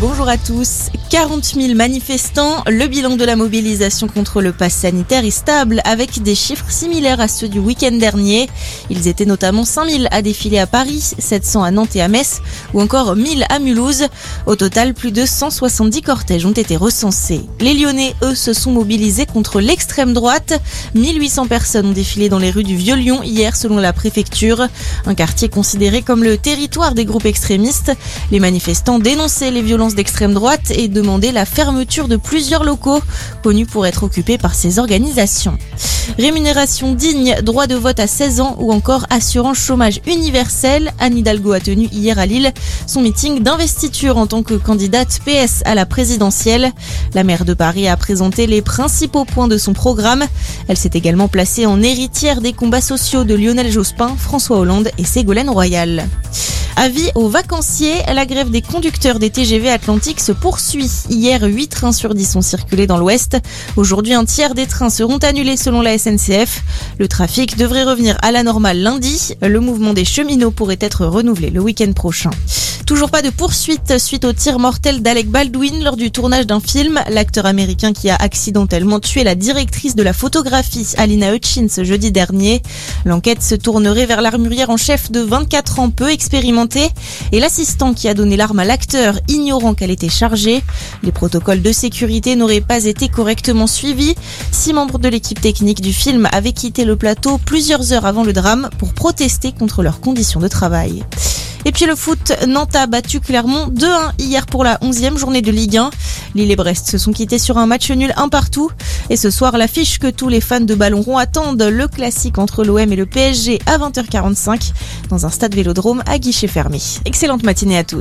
bonjour à tous. 40 000 manifestants, le bilan de la mobilisation contre le pass sanitaire est stable avec des chiffres similaires à ceux du week-end dernier. Ils étaient notamment 5 000 à défiler à Paris, 700 à Nantes et à Metz ou encore 1000 à Mulhouse. Au total, plus de 170 cortèges ont été recensés. Les Lyonnais, eux, se sont mobilisés contre l'extrême droite. 1800 personnes ont défilé dans les rues du Vieux-Lyon hier selon la préfecture, un quartier considéré comme le territoire des groupes extrémistes. Les manifestants dénonçaient les violences d'extrême droite et demandaient la fermeture de plusieurs locaux connus pour être occupés par ces organisations. Rémunération digne, droit de vote à 16 ans ou encore assurance chômage universel. Anne Hidalgo a tenu hier à Lille son meeting d'investiture en tant que candidate PS à la présidentielle. La maire de Paris a présenté les principaux points de son programme. Elle s'est également placée en héritière des combats sociaux de Lionel Jospin, François Hollande et Ségolène Royal. Avis aux vacanciers, la grève des conducteurs des TGV Atlantiques se poursuit. Hier, 8 trains sur 10 ont circulé dans l'ouest. Aujourd'hui, un tiers des trains seront annulés selon la SNCF. Le trafic devrait revenir à la normale lundi. Le mouvement des cheminots pourrait être renouvelé le week-end prochain. Toujours pas de poursuite suite au tir mortel d'Alec Baldwin lors du tournage d'un film. L'acteur américain qui a accidentellement tué la directrice de la photographie, Alina Hutchins, jeudi dernier. L'enquête se tournerait vers l'armurière en chef de 24 ans peu expérimenté et l'assistant qui a donné l'arme à l'acteur, ignorant qu'elle était chargée. Les protocoles de sécurité n'auraient pas été correctement suivis. Six membres de l'équipe technique du film avaient quitté le plateau plusieurs heures avant le drame pour protester contre leurs conditions de travail. Et puis le foot, Nantes a battu Clermont 2-1 hier pour la 11e journée de Ligue 1. Lille et Brest se sont quittés sur un match nul un partout. Et ce soir, l'affiche que tous les fans de ballon rond attendent, le classique entre l'OM et le PSG à 20h45 dans un stade vélodrome à guichet fermé. Excellente matinée à tous.